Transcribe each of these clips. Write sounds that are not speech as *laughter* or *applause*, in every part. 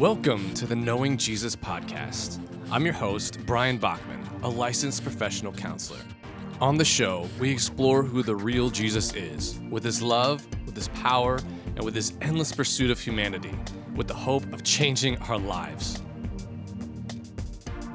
Welcome to the Knowing Jesus podcast. I'm your host, Brian Bachman, a licensed professional counselor. On the show, we explore who the real Jesus is, with his love, with his power, and with his endless pursuit of humanity, with the hope of changing our lives.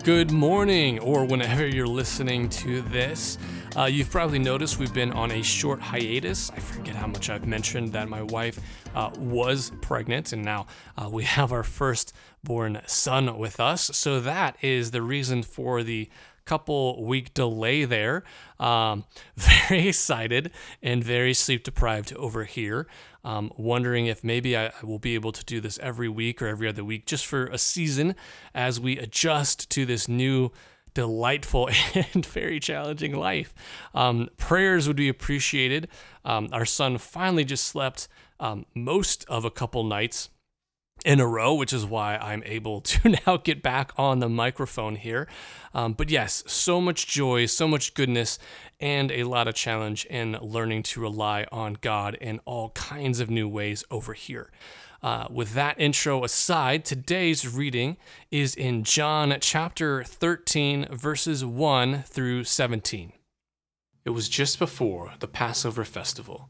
Good morning, or whenever you're listening to this. Uh, you've probably noticed we've been on a short hiatus. I forget how much I've mentioned that my wife uh, was pregnant, and now uh, we *laughs* have our first-born son with us. So that is the reason for the couple week delay there. Um, *laughs* very excited and very sleep deprived over here. Um, wondering if maybe I, I will be able to do this every week or every other week just for a season as we adjust to this new delightful *laughs* and very challenging life. Um, prayers would be appreciated. Um, our son finally just slept um, most of a couple nights in a row, which is why I'm able to *laughs* now get back on the microphone here. Um, but yes, so much joy, so much goodness, and a lot of challenge in learning to rely on God in all kinds of new ways over here. Uh, with that intro aside, today's reading is in John chapter 13, verses 1 through 17. It was just before the Passover festival.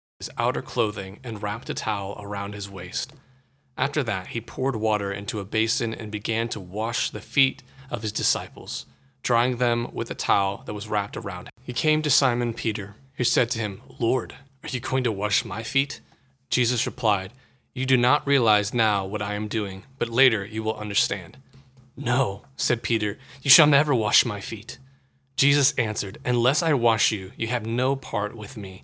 his outer clothing, and wrapped a towel around his waist. After that, he poured water into a basin and began to wash the feet of his disciples, drying them with a towel that was wrapped around him. He came to Simon Peter, who said to him, Lord, are you going to wash my feet? Jesus replied, you do not realize now what I am doing, but later you will understand. No, said Peter, you shall never wash my feet. Jesus answered, Unless I wash you, you have no part with me.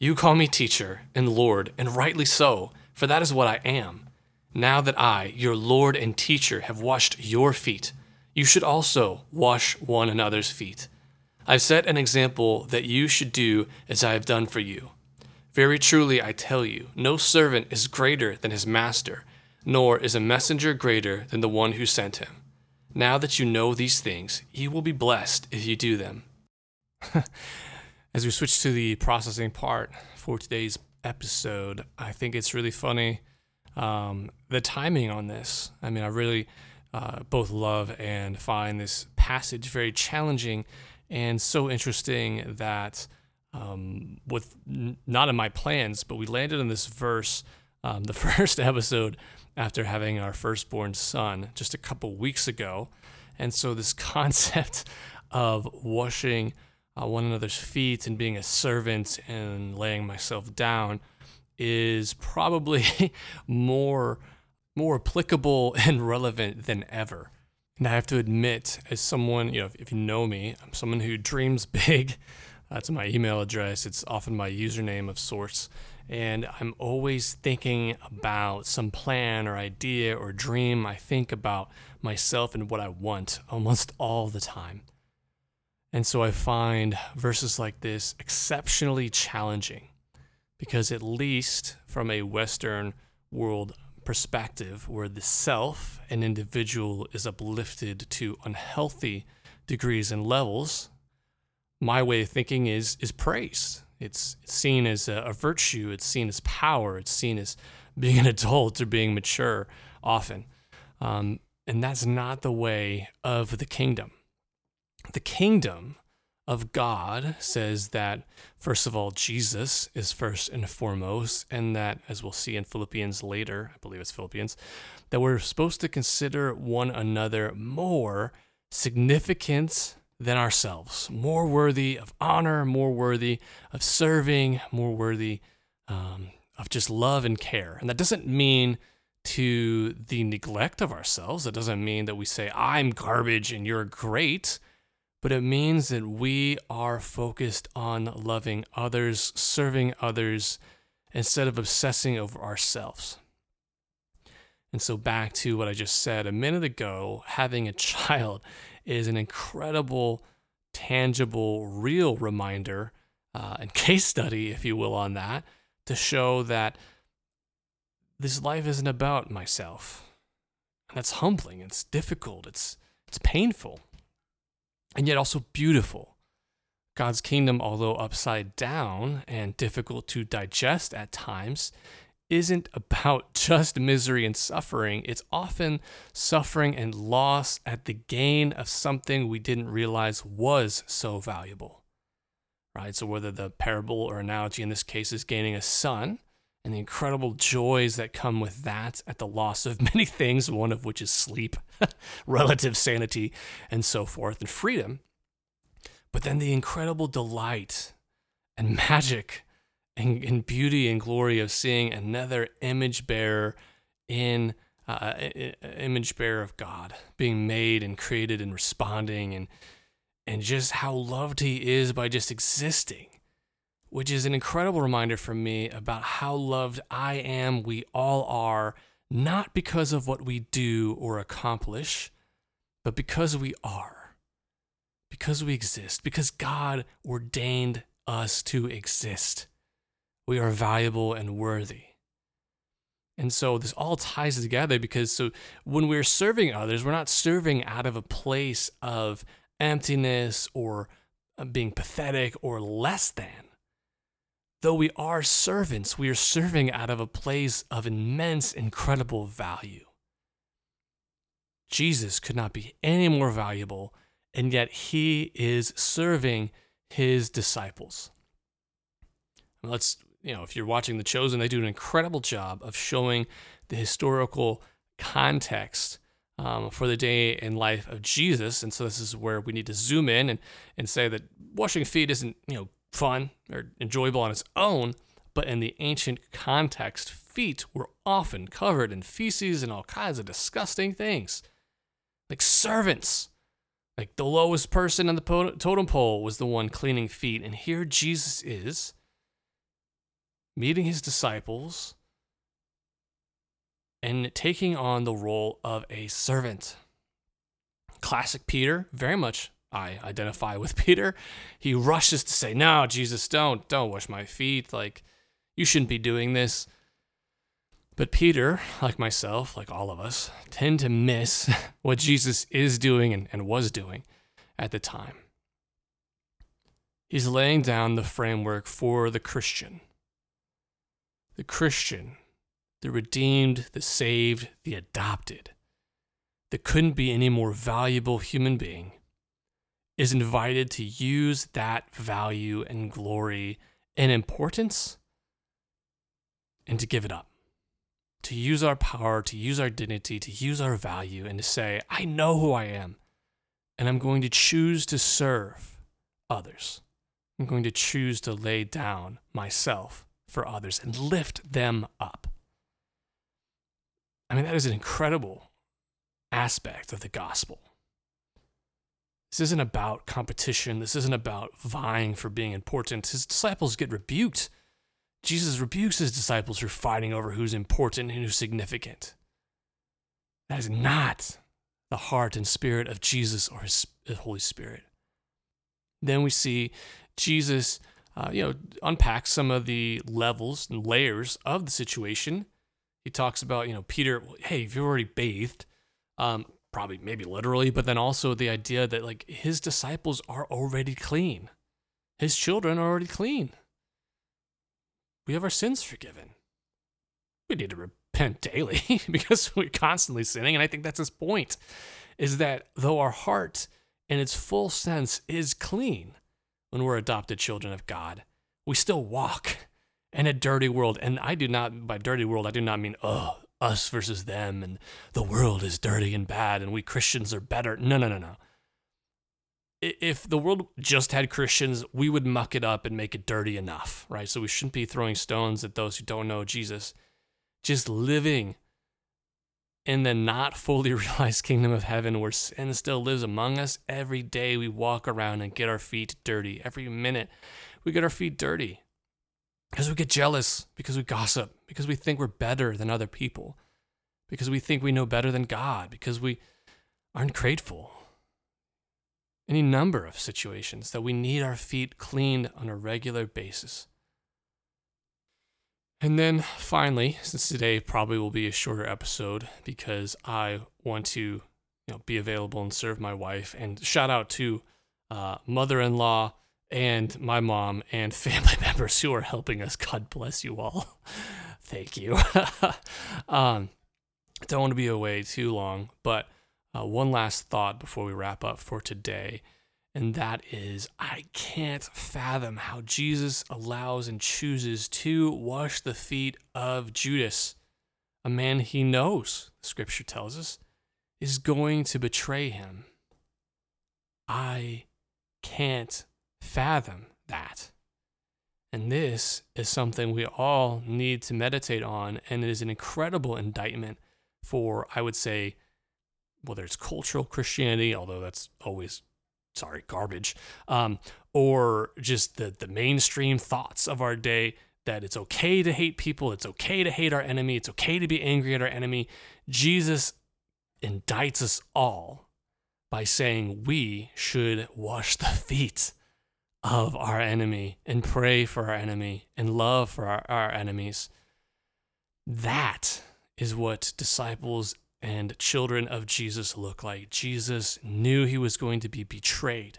You call me teacher and Lord, and rightly so, for that is what I am. Now that I, your Lord and teacher, have washed your feet, you should also wash one another's feet. I've set an example that you should do as I have done for you. Very truly I tell you, no servant is greater than his master, nor is a messenger greater than the one who sent him. Now that you know these things, you will be blessed if you do them. *laughs* As we switch to the processing part for today's episode, I think it's really funny um, the timing on this. I mean, I really uh, both love and find this passage very challenging and so interesting that um, with n- not in my plans, but we landed on this verse um, the *laughs* first episode after having our firstborn son just a couple weeks ago. And so, this *laughs* concept of washing uh, one another's feet and being a servant and laying myself down is probably *laughs* more more applicable *laughs* and relevant than ever. And I have to admit, as someone, you know, if, if you know me, I'm someone who dreams *laughs* big that's my email address. It's often my username of sorts. And I'm always thinking about some plan or idea or dream. I think about myself and what I want almost all the time. And so I find verses like this exceptionally challenging because, at least from a Western world perspective, where the self and individual is uplifted to unhealthy degrees and levels, my way of thinking is is praised. It's, it's seen as a, a, virtue. It's seen as power. It's seen as being an adult or being mature often. Um, and that's not the way of the kingdom. The kingdom of God says that, first of all, Jesus is first and foremost, and that, as we'll see in Philippians later, I believe it's Philippians, that we're supposed to consider one another more significant than ourselves, more worthy of honor, more worthy of serving, more worthy um, of just love and care. And that doesn't mean to the neglect of ourselves. It doesn't mean that we say, I'm garbage and you're great, but it means that we are focused on loving others, serving others, instead of obsessing over ourselves. And so, back to what I just said a minute ago, having a *laughs* child is an incredible, tangible, real reminder uh, and *laughs* case study, if you will, on that to show that this life isn't about myself. And that's humbling, it's difficult, it's, it's painful, and yet also beautiful. God's kingdom, although upside down and difficult to digest at times, isn't about *laughs* just misery and suffering. It's often suffering and loss at the gain of something we didn't realize was so valuable. Right? So, whether the parable or analogy in this case is gaining a son and the incredible joys that come with that at the loss of *laughs* many things, one of which is sleep, *laughs* relative sanity, and so forth, and freedom. But then the incredible delight and *laughs* magic and, and beauty and glory of seeing another image bearer in uh, image bearer of God being made and created and responding and and just how loved he is by just existing which is an incredible reminder for me about how loved I am, we all are, not because of what we do or accomplish, but because we are, because we exist, because God ordained us to exist. We are valuable and worthy. And so this all ties together because so when we're serving others, we're not serving out of a place of emptiness or uh, being pathetic or less than Though we are servants, we are serving out of a place of immense, incredible value. Jesus could not be any more valuable, and yet he is serving his disciples. let's, you know, if you're watching The Chosen, they do an incredible job of showing the historical context um, for the day in life of Jesus. And so this is where we need to zoom in and, and say that washing feet isn't, you know, fun or enjoyable on its own, but in the ancient context, feet were often covered in feces and all kinds of disgusting things. Like servants. Like the lowest person on the totem pole was the one cleaning feet. And here Jesus is meeting his disciples and taking on the role of a servant. Classic Peter, very much I identify with *laughs* Peter. He rushes to say, "No, Jesus, don't don't wash my feet. Like you shouldn't be doing this." But Peter, like myself, like all of us, tend to miss *laughs* what Jesus is doing and, and was doing at the time. He's laying down the framework for the Christian. The Christian, the redeemed, the saved, the adopted, that couldn't be any more valuable human being is invited to use that value and glory and importance and to give it up. To use our power, to use our dignity, to use our value, and to say, I know who I am, and I'm going to choose to serve others. I'm going to choose to lay down myself for others and lift them up. I mean, that is an incredible aspect of the gospel. This isn't about competition. This isn't about vying for being important. His disciples get rebuked. Jesus rebukes his disciples for fighting over who's important and who's significant. That is not the heart and spirit of Jesus or his Holy Spirit. Then we see Jesus, uh, you know, unpack some of the levels and layers of the situation. He talks about, you know, Peter, hey, if you've already bathed, um, probably maybe literally, but then also the idea that like his disciples are already clean. His children are already clean. We have our sins forgiven. We need to repent daily *laughs* because we're constantly sinning. And I think that's his point is that though our heart in its full sense is clean when we're adopted children of God, we still walk in a dirty world. And I do not, by dirty world, I do not mean, oh, us versus them and the world is dirty and bad and we Christians are better. No, no, no, no. if the world just had Christians, we would muck it up and make it dirty enough, right? So we shouldn't be throwing stones at those who don't know Jesus. Just living in the not fully *laughs* realized kingdom of heaven where sin still lives among us, every day we walk around and get our feet dirty. Every minute we get our feet dirty because we get jealous, because we gossip, because we think we're better than other people, because we think we know better than God, because we aren't grateful any number of situations that we need our feet cleaned on a regular basis. And then finally, since today probably will be a shorter episode because I want to you know, be available and serve my wife, and shout out to uh, mother in law and my mom and *laughs* family members who are helping us. God bless you all. *laughs* Thank you. *laughs* um, don't want to be away too long, but uh, one last thought before we wrap up for today, and that is I can't fathom how Jesus allows and chooses to wash the feet of Judas, a man he knows, scripture tells us, is going to betray him. I can't fathom that. And this is something we all need to meditate on, and it is an incredible indictment for, I would say, whether it's cultural Christianity, although that's always, sorry, garbage, um, or just the, the mainstream thoughts of our day that it's okay to hate people, it's okay to hate our enemy, it's okay to be angry at our enemy. Jesus indicts us all by saying we should wash the feet of our enemy and pray for our enemy and love for our, our enemies. That is what disciples and children of Jesus look like. Jesus knew he was going to be betrayed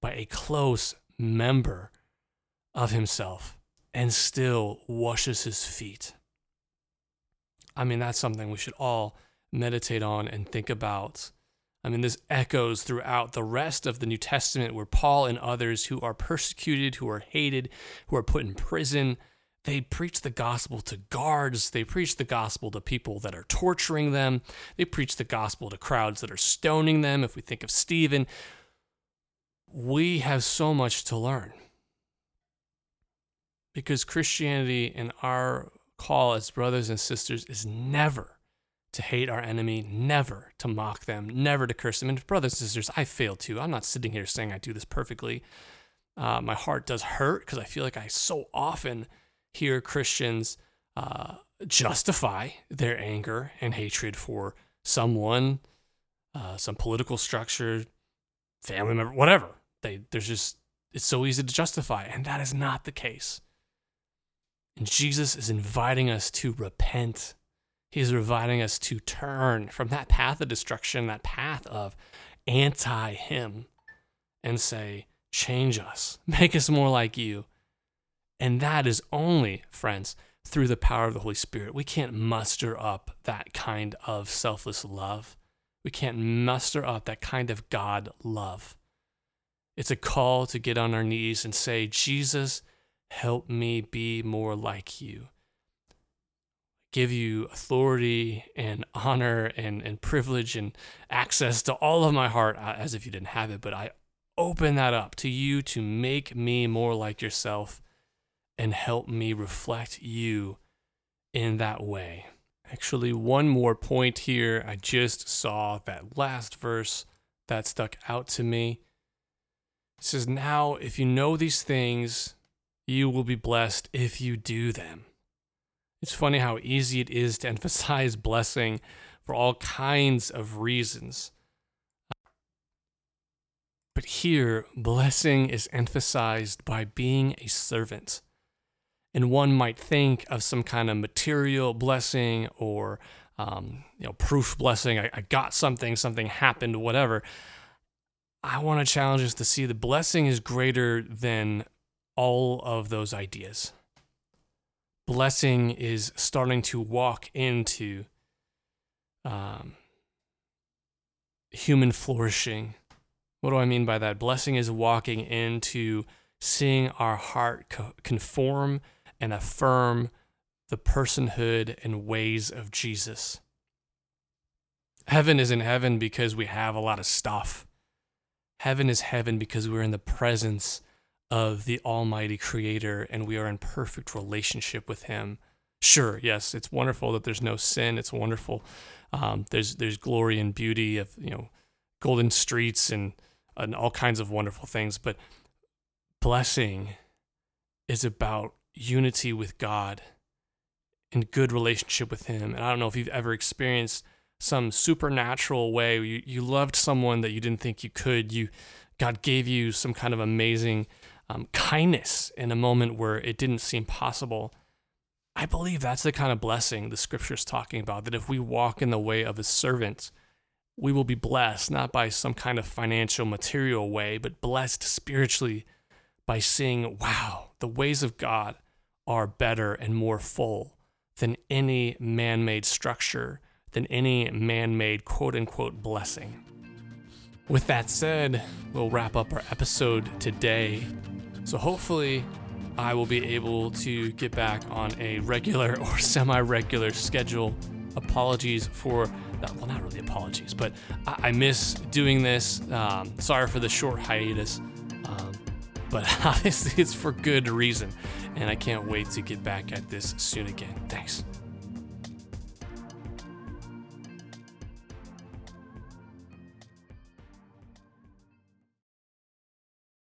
by a close member of himself and still washes his feet. I mean, that's something we should all meditate on and think about. I mean, this echoes throughout the rest of the New Testament where Paul and others who are persecuted, who are hated, who are put in prison, they preach the gospel to guards. They preach the gospel to people that are torturing them. They preach the gospel to crowds that are stoning them. If we think of Stephen, we have so much to learn. Because Christianity and our call as brothers and sisters is never to hate our enemy, never to mock them, never to curse them. And brothers and sisters, I fail too. I'm not sitting here saying I do this perfectly. Uh, my heart does hurt because I feel like I so often hear Christians uh, justify their anger and hatred for someone, uh, some political structure, family member, whatever. They there's just it's so easy to justify, and that is not the case. And Jesus is inviting us to repent. He's inviting us to turn from that path of destruction, that path of anti Him, and say, Change us, *laughs* make us more like you. And that is only, friends, through the power of the Holy Spirit. We can't muster up that kind of selfless love. We can't muster up that kind of God love. It's a call to get on our knees and say, Jesus, help me be more like you. Give you authority and honor and, and privilege and access to all of my heart uh, as if you didn't have it, but I open that up to you to make me more like yourself and help me reflect you in that way. Actually, one more point here. I just saw that last verse that stuck out to me. It says, Now, if you know these things, you will be blessed if you do them. It's funny how easy it is to *laughs* emphasize blessing for all kinds of reasons. But here, blessing is emphasized by being a servant. And one might think of some kind of material blessing or um, you know proof blessing I, I got something something happened whatever. I want to challenge us to see the blessing is greater than all of those ideas blessing is starting to walk into um, human flourishing what do i mean by that blessing is walking into seeing our heart co- conform and affirm the personhood and ways of Jesus. Heaven isn't heaven because we have a lot of stuff. Heaven is heaven because we're in the presence of the Almighty Creator and we are in perfect relationship with Him. Sure, yes, it's wonderful that there's no sin. It's wonderful. Um, there's there's glory and beauty of you know golden streets and and all kinds of wonderful things. But blessing is about unity with God and good relationship with Him. And I don't know if you've ever experienced some supernatural way you, you loved someone that you didn't think you could. You God gave you some kind of amazing um, kindness in a moment where it didn't seem possible. I believe that's the kind of blessing the scripture's talking about. That if we walk in the way of a servant, we will be blessed, not by some kind of financial, material way, but blessed spiritually by seeing, wow, the ways of God are better and more full than any man made structure, than any man made quote unquote blessing. With that said, we'll wrap up our episode today. So hopefully, I will be able to get back on a regular *laughs* or semi regular schedule. Apologies for that. Well, not really apologies, but I, I miss doing this. Um, sorry for the short hiatus. Um, but *laughs* obviously, it's for good reason. And I can't wait to get back at this soon again. Thanks.